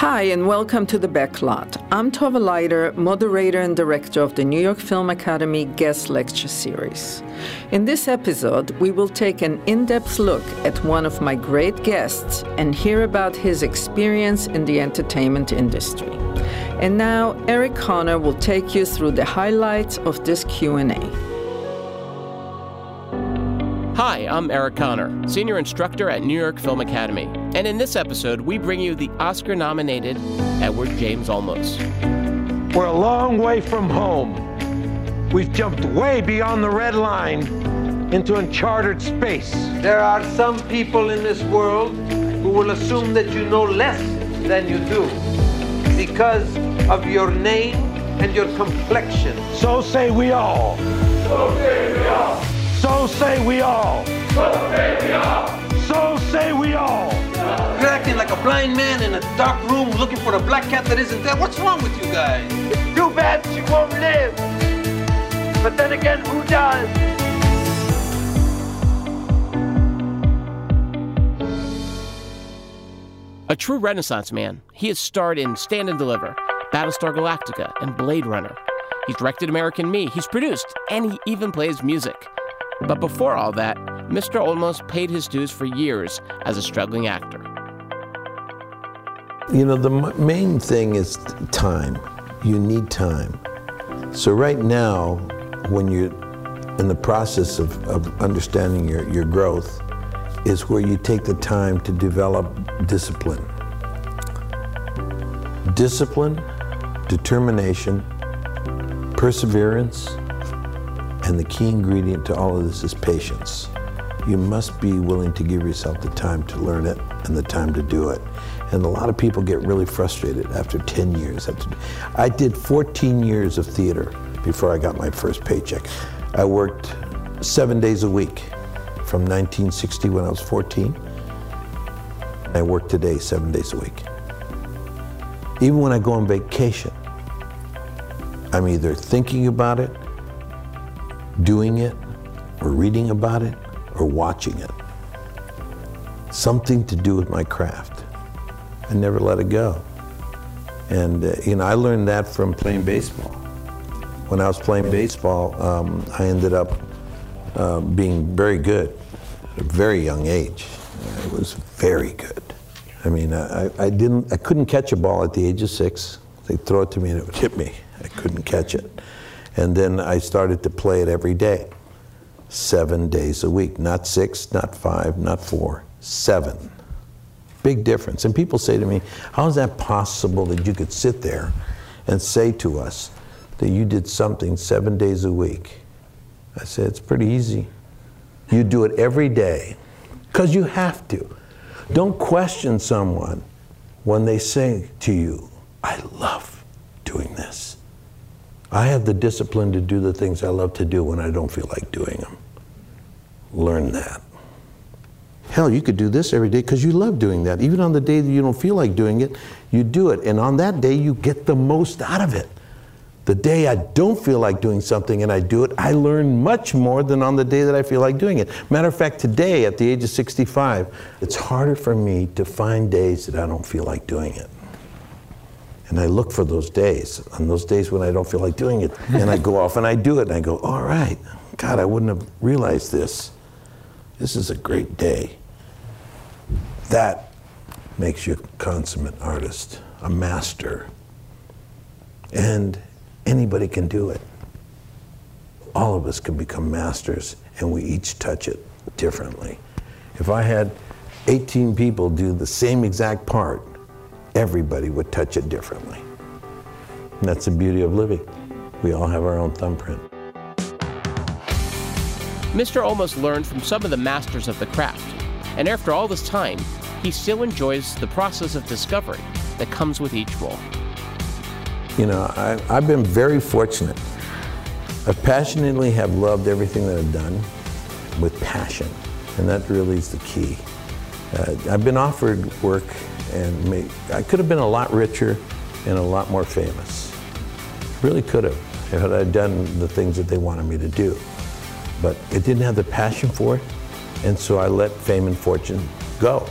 Hi, and welcome to The Backlot. I'm Tova Leiter, moderator and director of the New York Film Academy Guest Lecture Series. In this episode, we will take an in depth look at one of my great guests and hear about his experience in the entertainment industry. And now, Eric Connor will take you through the highlights of this Q&A. Hi, I'm Eric Connor, Senior Instructor at New York Film Academy. And in this episode, we bring you the Oscar nominated Edward James Olmos. We're a long way from home. We've jumped way beyond the red line into uncharted space. There are some people in this world who will assume that you know less than you do because of your name and your complexion. So say we all. So say we all. So say we all. So say we all. So say we all. You're acting like a blind man in a dark room looking for a black cat that isn't there. What's wrong with you guys? Too bad she won't live. But then again, who does? A true Renaissance man, he has starred in Stand and Deliver, Battlestar Galactica, and Blade Runner. He's directed American Me, he's produced, and he even plays music. But before all that, Mr. Olmos paid his dues for years as a struggling actor. You know, the main thing is time. You need time. So, right now, when you're in the process of, of understanding your, your growth, is where you take the time to develop discipline. Discipline, determination, perseverance, and the key ingredient to all of this is patience. You must be willing to give yourself the time to learn it and the time to do it. And a lot of people get really frustrated after 10 years. After, I did 14 years of theater before I got my first paycheck. I worked seven days a week from 1960 when I was 14. I work today seven days a week. Even when I go on vacation, I'm either thinking about it doing it or reading about it or watching it. Something to do with my craft. I never let it go. And, uh, you know, I learned that from playing baseball. When I was playing baseball, um, I ended up uh, being very good at a very young age. I was very good. I mean, I, I didn't, I couldn't catch a ball at the age of six. They'd throw it to me and it would hit me. I couldn't catch it. And then I started to play it every day, seven days a week. Not six, not five, not four, seven. Big difference. And people say to me, How is that possible that you could sit there and say to us that you did something seven days a week? I said, It's pretty easy. You do it every day because you have to. Don't question someone when they say to you, I love doing this. I have the discipline to do the things I love to do when I don't feel like doing them. Learn that. Hell, you could do this every day because you love doing that. Even on the day that you don't feel like doing it, you do it. And on that day, you get the most out of it. The day I don't feel like doing something and I do it, I learn much more than on the day that I feel like doing it. Matter of fact, today at the age of 65, it's harder for me to find days that I don't feel like doing it. And I look for those days, and those days when I don't feel like doing it. And I go off and I do it, and I go, all right, God, I wouldn't have realized this. This is a great day. That makes you a consummate artist, a master. And anybody can do it. All of us can become masters, and we each touch it differently. If I had 18 people do the same exact part, everybody would touch it differently. And that's the beauty of living. We all have our own thumbprint. Mr. Olmos learned from some of the masters of the craft, and after all this time, he still enjoys the process of discovery that comes with each role. You know, I, I've been very fortunate. I passionately have loved everything that I've done with passion, and that really is the key. Uh, I've been offered work and make, I could have been a lot richer and a lot more famous. Really could have, had I done the things that they wanted me to do. But I didn't have the passion for it, and so I let fame and fortune go.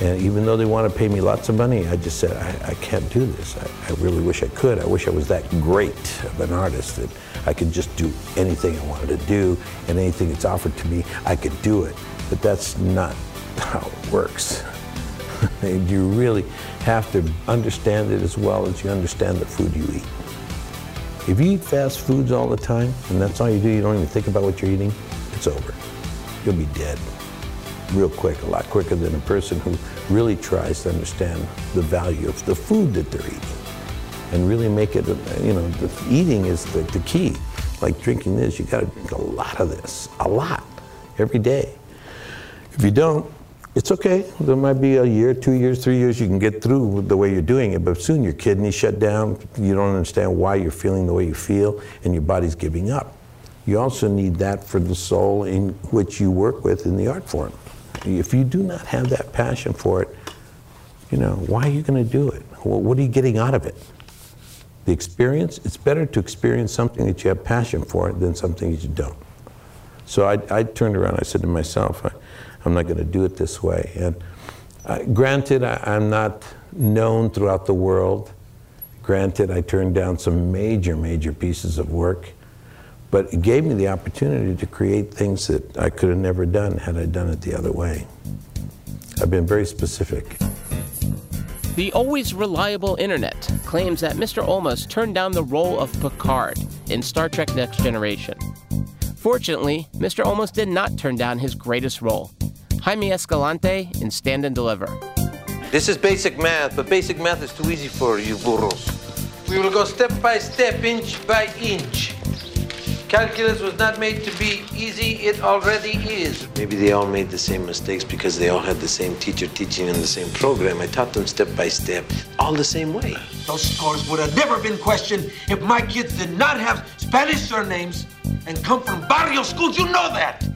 And even though they want to pay me lots of money, I just said, I, I can't do this. I, I really wish I could. I wish I was that great of an artist that I could just do anything I wanted to do and anything that's offered to me, I could do it. But that's not how it works. you really have to understand it as well as you understand the food you eat. If you eat fast foods all the time and that's all you do, you don't even think about what you're eating, it's over. You'll be dead real quick, a lot quicker than a person who really tries to understand the value of the food that they're eating and really make it, you know, the eating is the, the key. Like drinking this, you gotta drink a lot of this, a lot, every day. If you don't, it's okay. There might be a year, two years, three years you can get through the way you're doing it, but soon your kidneys shut down. You don't understand why you're feeling the way you feel, and your body's giving up. You also need that for the soul in which you work with in the art form. If you do not have that passion for it, you know, why are you going to do it? What are you getting out of it? The experience, it's better to experience something that you have passion for than something that you don't. So I, I turned around, I said to myself, I, am not going to do it this way. And uh, granted, I, I'm not known throughout the world. Granted, I turned down some major, major pieces of work. But it gave me the opportunity to create things that I could have never done had I done it the other way. I've been very specific. The always reliable internet claims that Mr. Olmos turned down the role of Picard in Star Trek Next Generation. Fortunately, Mr. Olmos did not turn down his greatest role, Jaime Escalante in Stand and Deliver. This is basic math, but basic math is too easy for you burros. We will go step by step, inch by inch. Calculus was not made to be easy, it already is. Maybe they all made the same mistakes because they all had the same teacher teaching in the same program. I taught them step by step, all the same way. Those scores would have never been questioned if my kids did not have Spanish surnames and come from barrio schools. You know that.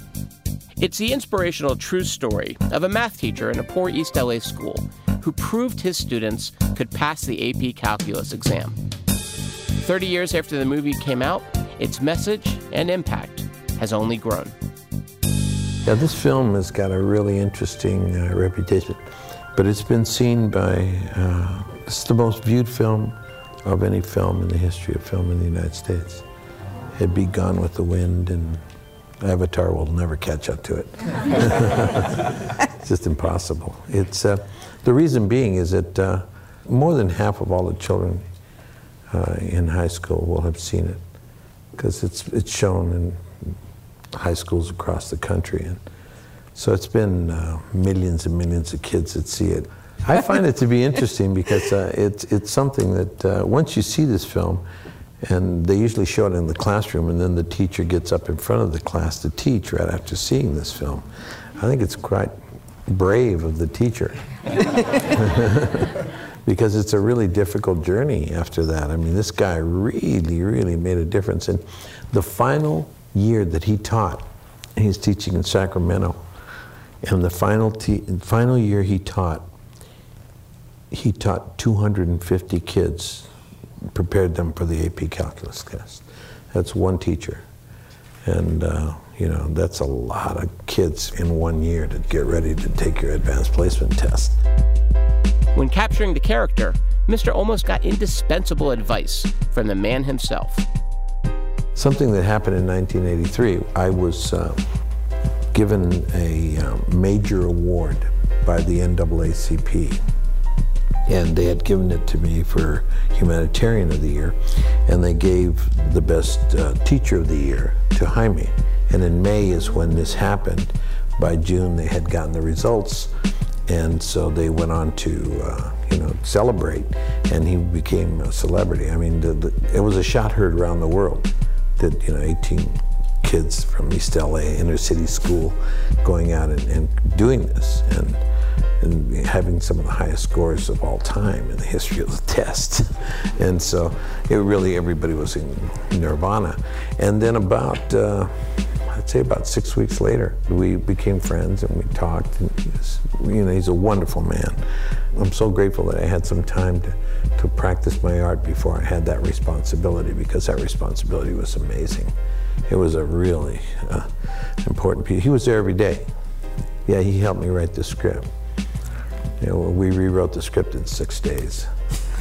It's the inspirational true story of a math teacher in a poor East LA school who proved his students could pass the AP Calculus exam. 30 years after the movie came out, its message and impact has only grown. Yeah, this film has got a really interesting uh, reputation, but it's been seen by, uh, it's the most viewed film of any film in the history of film in the United States. It'd be Gone with the Wind, and Avatar will never catch up to it. it's just impossible. It's, uh, the reason being is that uh, more than half of all the children uh, in high school will have seen it because it's, it's shown in high schools across the country. And so it's been uh, millions and millions of kids that see it. I find it to be interesting because uh, it's, it's something that uh, once you see this film, and they usually show it in the classroom, and then the teacher gets up in front of the class to teach right after seeing this film. I think it's quite brave of the teacher. because it's a really difficult journey after that. I mean, this guy really, really made a difference. And the final year that he taught, he's teaching in Sacramento, and the final, final year he taught, he taught 250 kids, prepared them for the AP Calculus test. That's one teacher. And, uh, you know, that's a lot of kids in one year to get ready to take your advanced placement test. When capturing the character, Mr. Olmos got indispensable advice from the man himself. Something that happened in 1983, I was uh, given a uh, major award by the NAACP. And they had given it to me for Humanitarian of the Year, and they gave the best uh, Teacher of the Year to Jaime. And in May is when this happened. By June, they had gotten the results, and so they went on to, uh, you know, celebrate, and he became a celebrity. I mean, the, the, it was a shot heard around the world that, you know, 18 kids from East LA, inner city school, going out and, and doing this, and, and having some of the highest scores of all time in the history of the test. and so it really, everybody was in nirvana. And then about, uh, I'd say about six weeks later, we became friends and we talked. And you know, he's a wonderful man. I'm so grateful that I had some time to, to practice my art before I had that responsibility because that responsibility was amazing. It was a really uh, important piece. He was there every day. Yeah, he helped me write the script. You know, we rewrote the script in six days.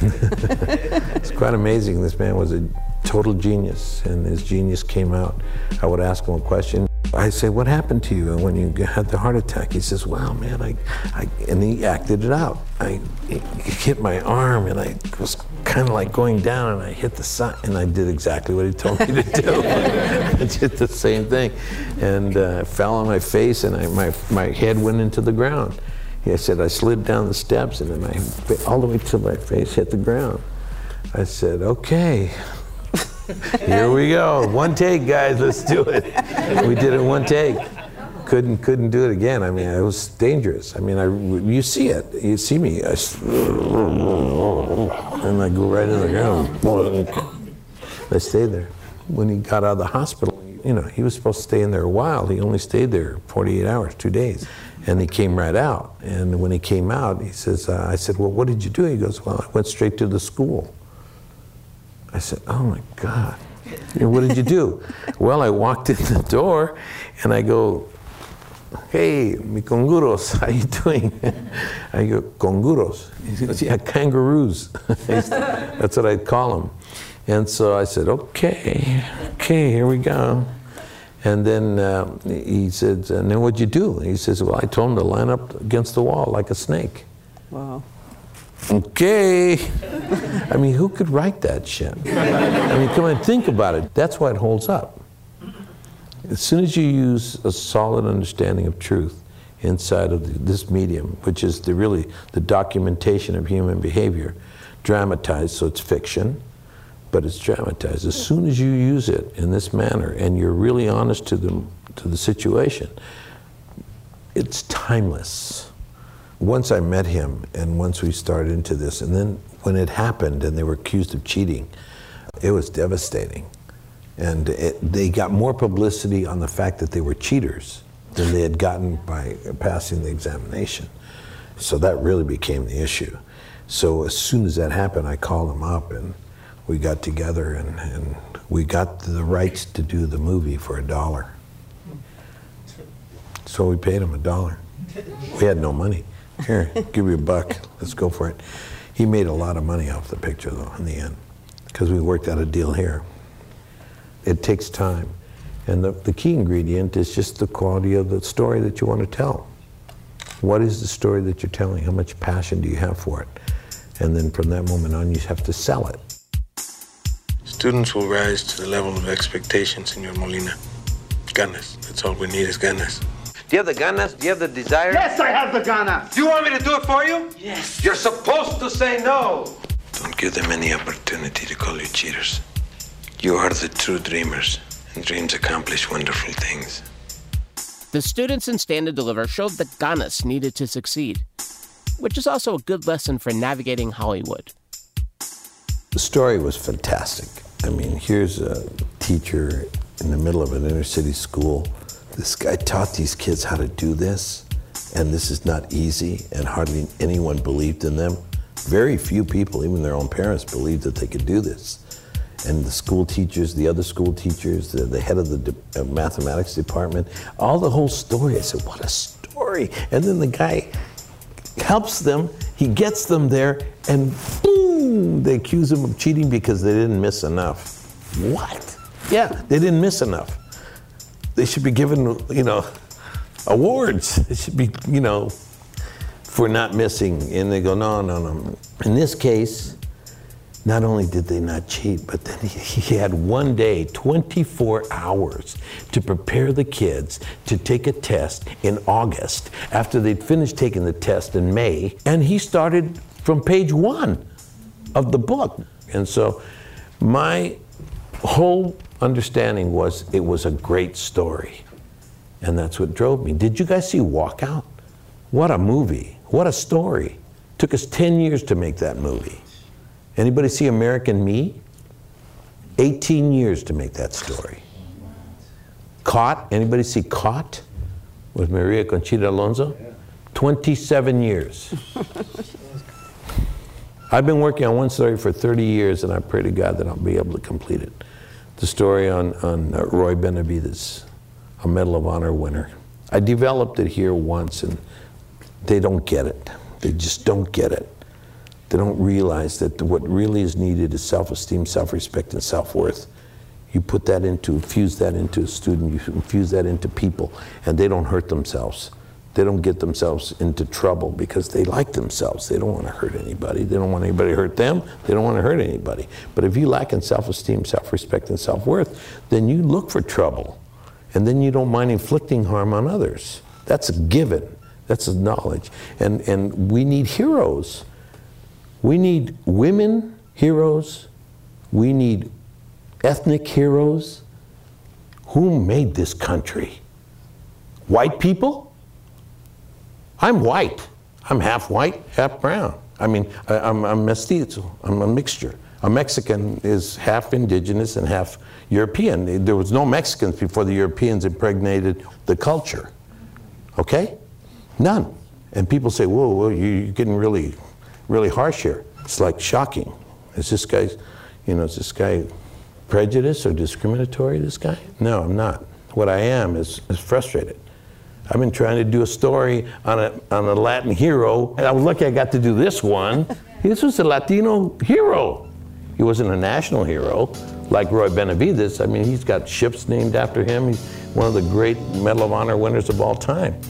it's quite amazing. This man was a total genius, and his genius came out. I would ask him a question. I say, "What happened to you And when you had the heart attack?" He says, "Well, man, I, I," and he acted it out. I it hit my arm, and I was kind of like going down, and I hit the side, and I did exactly what he told me to do. I did the same thing, and uh, fell on my face, and I, my my head went into the ground. He said, I slid down the steps, and then my all the way till my face hit the ground. I said, "Okay." Here we go. One take, guys. Let's do it. We did it one take. Couldn't couldn't do it again. I mean, it was dangerous. I mean, I you see it. You see me. I, and I go right in the ground. I stayed there. When he got out of the hospital, you know, he was supposed to stay in there a while. He only stayed there 48 hours, two days. And he came right out. And when he came out, he says, uh, I said, well, what did you do? He goes, well, I went straight to the school. I said, oh my God. what did you do? well, I walked in the door and I go, hey, mi conguros, how you doing? I go, conguros. He goes, yeah, kangaroos. That's what I'd call them. And so I said, okay, okay, here we go. And then uh, he said, and then what'd you do? He says, well, I told him to line up against the wall like a snake. Wow. Okay. I mean, who could write that shit? I mean, come on, think about it. That's why it holds up. As soon as you use a solid understanding of truth inside of this medium, which is the really the documentation of human behavior, dramatized, so it's fiction, but it's dramatized. As soon as you use it in this manner and you're really honest to the, to the situation, it's timeless. Once I met him and once we started into this, and then when it happened and they were accused of cheating, it was devastating. And it, they got more publicity on the fact that they were cheaters than they had gotten by passing the examination. So that really became the issue. So as soon as that happened, I called him up and we got together and, and we got the rights to do the movie for a dollar. So we paid him a dollar. We had no money. Here, give you a buck. Let's go for it. He made a lot of money off the picture, though, in the end, because we worked out a deal here. It takes time. And the, the key ingredient is just the quality of the story that you want to tell. What is the story that you're telling? How much passion do you have for it? And then from that moment on, you have to sell it. Students will rise to the level of expectation, Senor Molina. Ganas. That's all we need is ganas. Do you have the ganas? Do you have the desire? Yes, I have the Ghana. Do you want me to do it for you? Yes. You're supposed to say no. Don't give them any opportunity to call you cheaters. You are the true dreamers, and dreams accomplish wonderful things. The students in Stand and Deliver showed that ganas needed to succeed, which is also a good lesson for navigating Hollywood. The story was fantastic. I mean, here's a teacher in the middle of an inner city school. This guy taught these kids how to do this, and this is not easy, and hardly anyone believed in them. Very few people, even their own parents, believed that they could do this. And the school teachers, the other school teachers, the, the head of the de- uh, mathematics department, all the whole story. I said, what a story. And then the guy helps them, he gets them there, and boom, they accuse him of cheating because they didn't miss enough. What? Yeah, they didn't miss enough. They should be given, you know, awards. They should be, you know, for not missing. And they go, no, no, no. In this case, not only did they not cheat, but then he, he had one day, 24 hours, to prepare the kids to take a test in August after they'd finished taking the test in May. And he started from page one of the book. And so my whole understanding was it was a great story. And that's what drove me. Did you guys see Walkout? What a movie. What a story. Took us 10 years to make that movie. Anybody see American Me? 18 years to make that story. Caught? Anybody see Caught with Maria Conchita Alonso? 27 years. I've been working on one story for 30 years, and I pray to God that I'll be able to complete it. The story on, on uh, Roy Benavidez, a Medal of Honor winner. I developed it here once, and they don't get it. They just don't get it. They don't realize that what really is needed is self-esteem, self-respect, and self-worth. You put that into, infuse that into a student, you infuse that into people, and they don't hurt themselves. They don't get themselves into trouble because they like themselves. They don't want to hurt anybody. They don't want anybody to hurt them. They don't want to hurt anybody. But if you lack in self-esteem, self-respect, and self-worth, then you look for trouble. And then you don't mind inflicting harm on others. That's a given. That's a knowledge. And, and we need heroes. We need women heroes. We need ethnic heroes. Who made this country? White people? I'm white. I'm half white, half brown. I mean, I, am I'm mestizo. I'm a mixture. A Mexican is half indigenous and half European. There was no Mexicans before the Europeans impregnated the culture. Okay? None. And people say, whoa, whoa you're getting really, really harsh here. It's like shocking. Is this guy, you know, is this guy prejudiced or discriminatory, this guy? No, I'm not. What I am is, is frustrated. I've been trying to do a story on a, on a Latin hero, and I was lucky I got to do this one. this was a Latino hero. He wasn't a national hero like Roy Benavidez. I mean, he's got ships named after him. He's one of the great Medal of Honor winners of all time.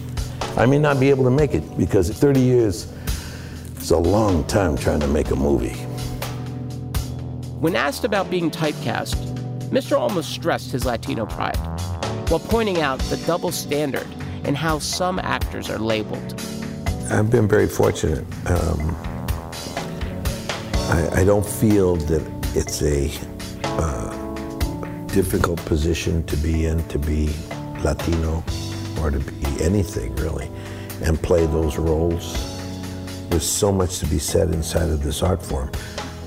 I may not be able to make it because 30 years is a long time trying to make a movie. When asked about being typecast, Mr. Olmos stressed his Latino pride while pointing out the double standard and how some actors are labeled. I've been very fortunate. Um, I, I, don't feel that it's a uh, difficult position to be in, to be Latino or to be anything really, and play those roles. There's so much to be said inside of this art form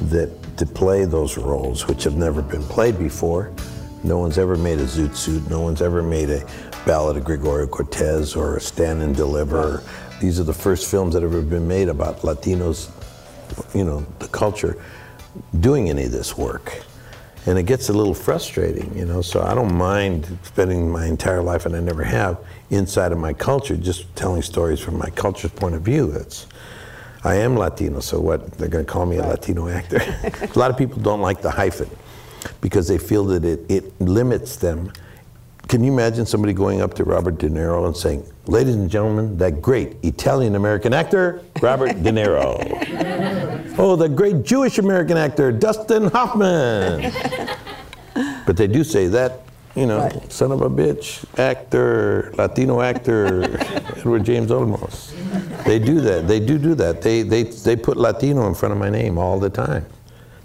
that to play those roles, which have never been played before, no one's ever made a zoot suit, no one's ever made a, Ballad of Gregorio Cortez or a Stand and Deliver. These are the first films that have ever been made about Latinos, you know, the culture, doing any of this work. And it gets a little frustrating, you know, so I don't mind spending my entire life, and I never have, inside of my culture, just telling stories from my culture's point of view. It's, I am Latino, so what? They're going to call me a Latino actor. a lot of people don't like the hyphen because they feel that it, it limits them can you imagine somebody going up to Robert De Niro and saying, Ladies and gentlemen, that great Italian American actor, Robert De Niro. oh, the great Jewish American actor, Dustin Hoffman. but they do say that, you know, right. son of a bitch, actor, Latino actor, Edward James Olmos. They do that. They do do that. They, they, they put Latino in front of my name all the time.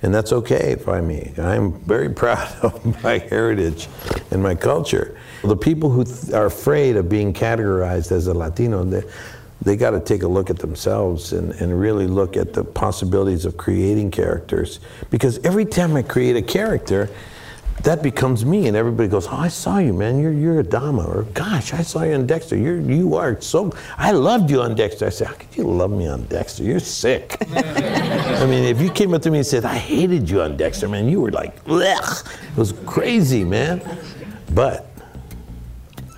And that's okay by me. I'm very proud of my heritage and my culture. The people who th- are afraid of being categorized as a Latino, they, they got to take a look at themselves and, and really look at the possibilities of creating characters. Because every time I create a character, that becomes me, and everybody goes, "Oh, I saw you, man. You're you're Adama," or "Gosh, I saw you on Dexter. You're you are so. I loved you on Dexter." I said, "How could you love me on Dexter? You're sick." I mean, if you came up to me and said, "I hated you on Dexter," man, you were like, Blech. it was crazy, man. But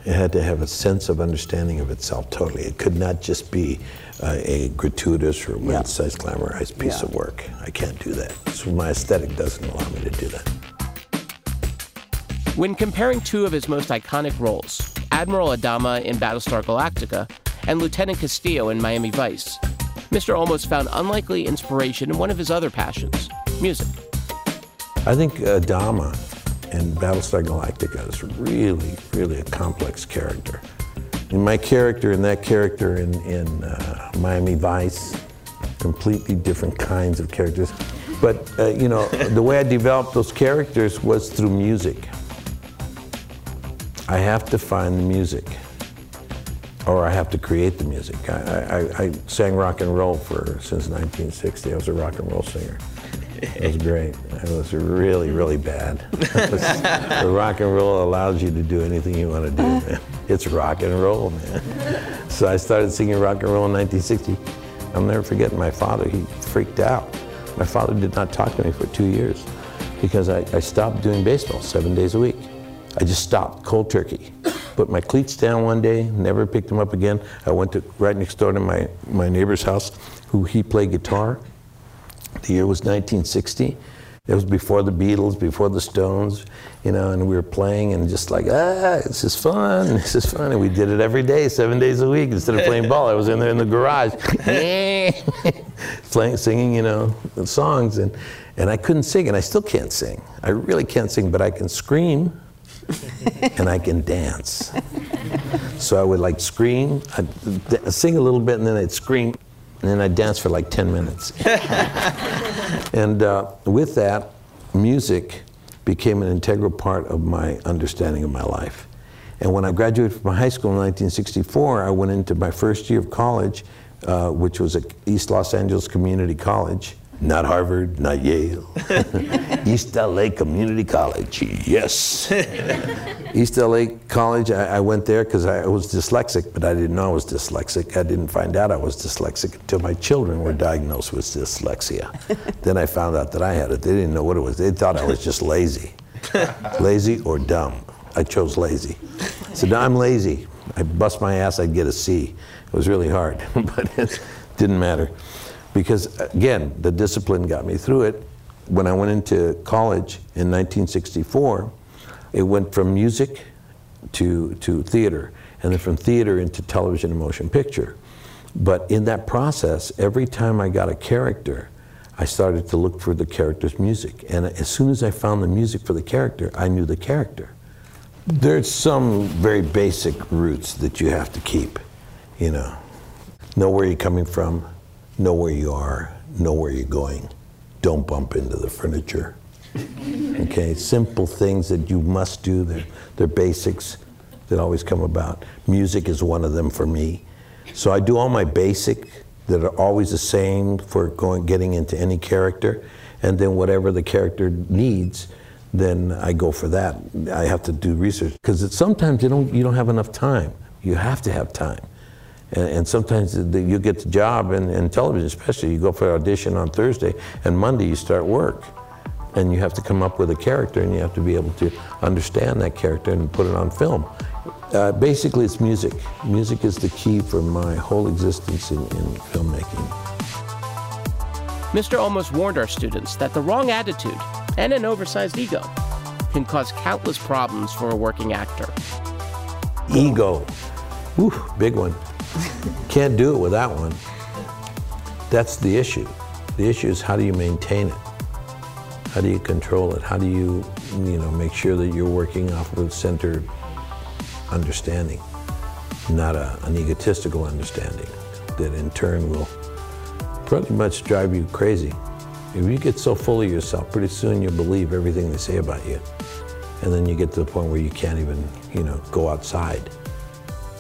it had to have a sense of understanding of itself totally. It could not just be uh, a gratuitous or romanticized, yeah. glamorized piece yeah. of work. I can't do that. So my aesthetic doesn't allow me to do that. When comparing two of his most iconic roles, Admiral Adama in Battlestar Galactica and Lieutenant Castillo in Miami Vice, Mr. Olmos found unlikely inspiration in one of his other passions music. I think Adama in Battlestar Galactica is really, really a complex character. And my character and that character in, in uh, Miami Vice, completely different kinds of characters. But, uh, you know, the way I developed those characters was through music. I have to find the music, or I have to create the music. I, I, I sang rock and roll for since 1960. I was a rock and roll singer. It was great. It was really, really bad. the rock and roll allows you to do anything you want to do, man. It's rock and roll, man. So I started singing rock and roll in 1960. I'll never forget my father, he freaked out. My father did not talk to me for two years because I, I stopped doing baseball seven days a week. I just stopped cold turkey. put my cleats down one day, never picked them up again. I went to right next door to my, my neighbor's house, who he played guitar. The year was 1960. It was before the Beatles, before the Stones, you know, and we were playing and just like, ah, this is fun, this is fun. And we did it every day, seven days a week. Instead of playing ball, I was in there in the garage, playing, singing, you know, songs. And, and I couldn't sing, and I still can't sing. I really can't sing, but I can scream and I can dance. So I would like scream, I'd sing a little bit, and then I'd scream, and then I'd dance for like 10 minutes. and uh, with that, music became an integral part of my understanding of my life. And when I graduated from high school in 1964, I went into my first year of college, uh, which was at East Los Angeles Community College. Not Harvard, not Yale. East LA Community College, yes. East LA College, I, I went there because I was dyslexic, but I didn't know I was dyslexic. I didn't find out I was dyslexic until my children were diagnosed with dyslexia. then I found out that I had it. They didn't know what it was. They thought I was just lazy. lazy or dumb. I chose lazy. So now I'm lazy. I bust my ass, I'd get a C. It was really hard, but it didn't matter because again, the discipline got me through it. When I went into college in 1964, it went from music to, to theater, and then from theater into television and motion picture. But in that process, every time I got a character, I started to look for the character's music. And as soon as I found the music for the character, I knew the character. There's some very basic roots that you have to keep, you know. Know where you're coming from, know where you are, know where you're going. Don't bump into the furniture. okay, simple things that you must do. They're, they're basics that always come about. Music is one of them for me. So I do all my basic that are always the same for going getting into any character, and then whatever the character needs, then I go for that. I have to do research because sometimes you don't you don't have enough time. You have to have time. And, and sometimes the, you get the job in, in television, especially you go for an audition on Thursday, and Monday you start work. And you have to come up with a character, and you have to be able to understand that character and put it on film. Uh, basically, it's music. Music is the key for my whole existence in, in filmmaking. Mr. Olmos warned our students that the wrong attitude and an oversized ego can cause countless problems for a working actor. Ego. Whew, big one. Can't do it with that one. That's the issue. The issue is how do you maintain it? How do you control it? How do you, you know, make sure that you're working off of centered understanding, not a, an egotistical understanding that in turn will pretty much drive you crazy. If you get so full of yourself, pretty soon you'll believe everything they say about you. And then you get to the point where you can't even, you know, go outside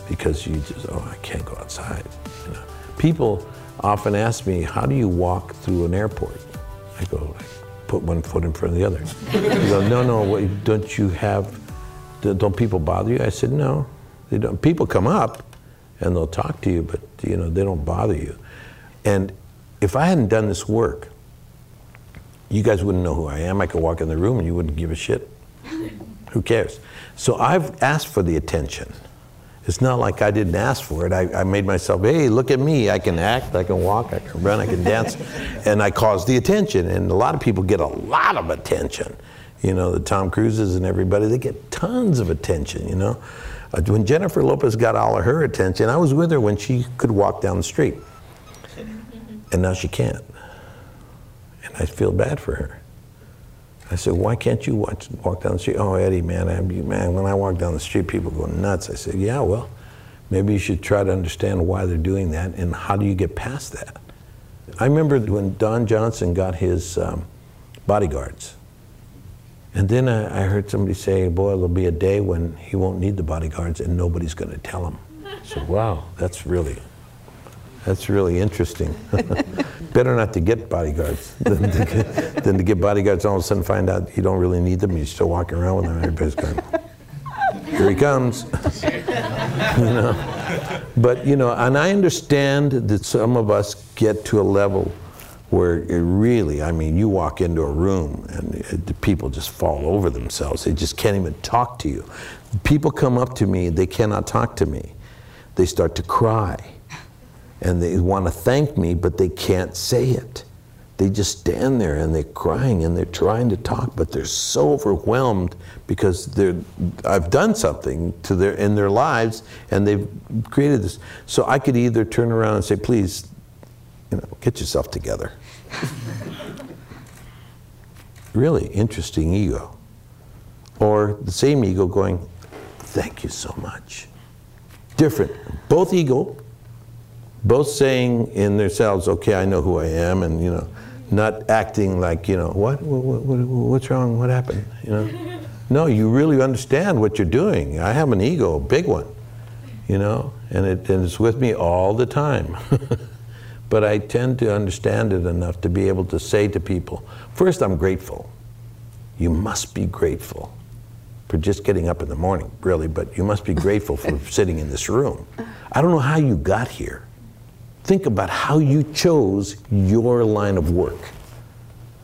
because you just, oh, I can't go outside. You know? People often ask me, how do you walk through an airport? I go, put one foot in front of the other. they go, no, no, don't you have, don't people bother you? I said, no, they don't. People come up and they'll talk to you, but you know, they don't bother you. And if I hadn't done this work, you guys wouldn't know who I am. I could walk in the room and you wouldn't give a shit. who cares? So I've asked for the attention. It's not like I didn't ask for it. I, I, made myself, hey, look at me. I can act, I can walk, I can run, I can dance. and I caused the attention. And a lot of people get a lot of attention. You know, the Tom Cruises and everybody, they get tons of attention, you know. Uh, when Jennifer Lopez got all of her attention, I was with her when she could walk down the street. And now she can't. And I feel bad for her. I said, why can't you watch, walk down the street? Oh, Eddie, man, I, man, when I walk down the street, people go nuts. I said, yeah, well, maybe you should try to understand why they're doing that and how do you get past that. I remember when Don Johnson got his um, bodyguards. And then I, I, heard somebody say, boy, there'll be a day when he won't need the bodyguards and nobody's going to tell him. So, wow, that's really, that's really interesting. Better not to get bodyguards than to get, than to get bodyguards all of a sudden find out you don't really need them. You're still walking around with them. Everybody's going, here he comes. you know? But, you know, and I understand that some of us get to a level where it really, I mean, you walk into a room and the people just fall over themselves. They just can't even talk to you. People come up to me, they cannot talk to me. They start to cry and they want to thank me, but they can't say it. They just stand there and they're crying and they're trying to talk, but they're so overwhelmed because they're, I've done something to their, in their lives and they've created this. So I could either turn around and say, please, you know, get yourself together. really interesting ego. Or the same ego going, thank you so much. Different. Both ego, both saying in themselves, okay, I know who I am, and you know, not acting like, you know, what, what, what what's wrong, what happened, you know. No, you really understand what you're doing. I have an ego, a big one, you know, and, it, and it's with me all the time. but I tend to understand it enough to be able to say to people, first, I'm grateful. You must be grateful for just getting up in the morning, really, but you must be grateful for sitting in this room. I don't know how you got here. Think about how you chose your line of work,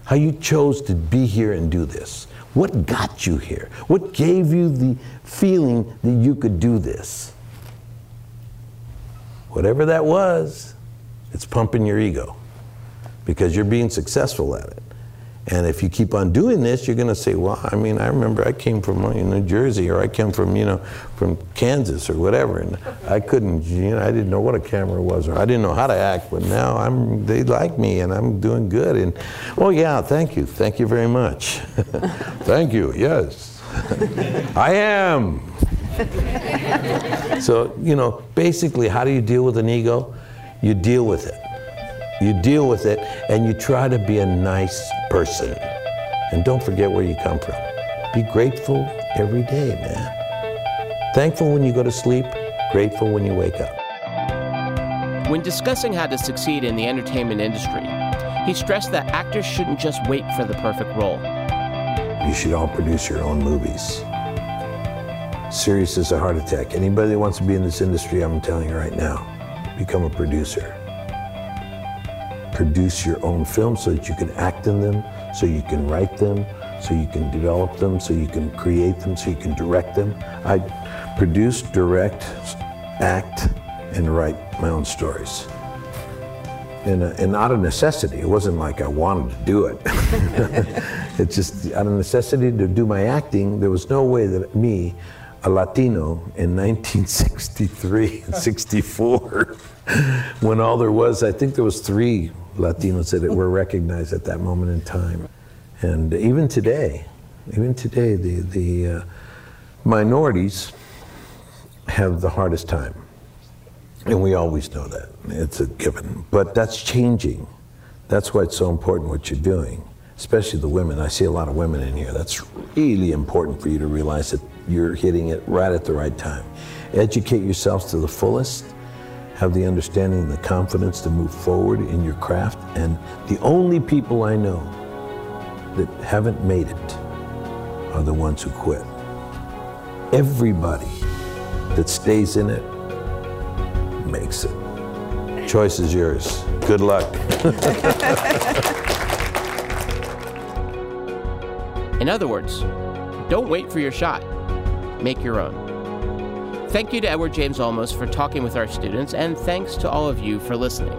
how you chose to be here and do this. What got you here? What gave you the feeling that you could do this? Whatever that was, it's pumping your ego because you're being successful at it. And if you keep on doing this, you're going to say, well, I mean, I remember I came from New Jersey or I came from, you know, from Kansas or whatever. And I couldn't, you know, I didn't know what a camera was or I didn't know how to act. But now I'm, they like me and I'm doing good. And, oh, yeah, thank you. Thank you very much. thank you. Yes. I am. so, you know, basically, how do you deal with an ego? You deal with it. You deal with it and you try to be a nice person. And don't forget where you come from. Be grateful every day, man. Thankful when you go to sleep, grateful when you wake up. When discussing how to succeed in the entertainment industry, he stressed that actors shouldn't just wait for the perfect role. You should all produce your own movies. Serious as a heart attack. Anybody that wants to be in this industry, I'm telling you right now, become a producer produce your own films so that you can act in them, so you can write them, so you can develop them, so you can create them, so you can direct them. I produce, direct, act, and write my own stories. And, uh, and out of necessity. It wasn't like I wanted to do it. it's just out of necessity to do my acting. There was no way that me, a Latino in 1963 and 64, when all there was, I think there was three Latinos that were recognized at that moment in time. And even today, even today, the, the uh, minorities have the hardest time. And we always know that. It's a given. But that's changing. That's why it's so important what you're doing, especially the women. I see a lot of women in here. That's really important for you to realize that you're hitting it right at the right time. Educate yourselves to the fullest have the understanding and the confidence to move forward in your craft. And the only people I know that haven't made it are the ones who quit. Everybody that stays in it makes it. Choice is yours. Good luck. in other words, don't wait for your shot. Make your own. Thank you to Edward James Olmos for talking with our students, and thanks to all of you for listening.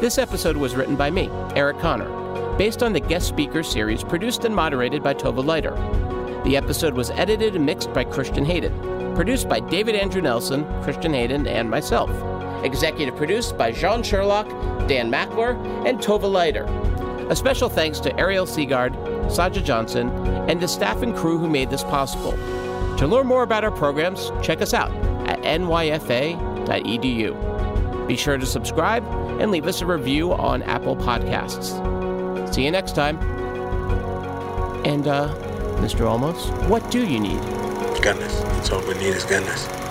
This episode was written by me, Eric Connor, based on the guest speaker series produced and moderated by Tova Leiter. The episode was edited and mixed by Christian Hayden, produced by David Andrew Nelson, Christian Hayden, and myself. Executive produced by Jean Sherlock, Dan Mackler, and Tova Leiter. A special thanks to Ariel Seagard, Saja Johnson, and the staff and crew who made this possible. To learn more about our programs, check us out at nyfa.edu. Be sure to subscribe and leave us a review on Apple Podcasts. See you next time. And, uh, Mr. Olmos, what do you need? Ganas. That's all we need is ganas.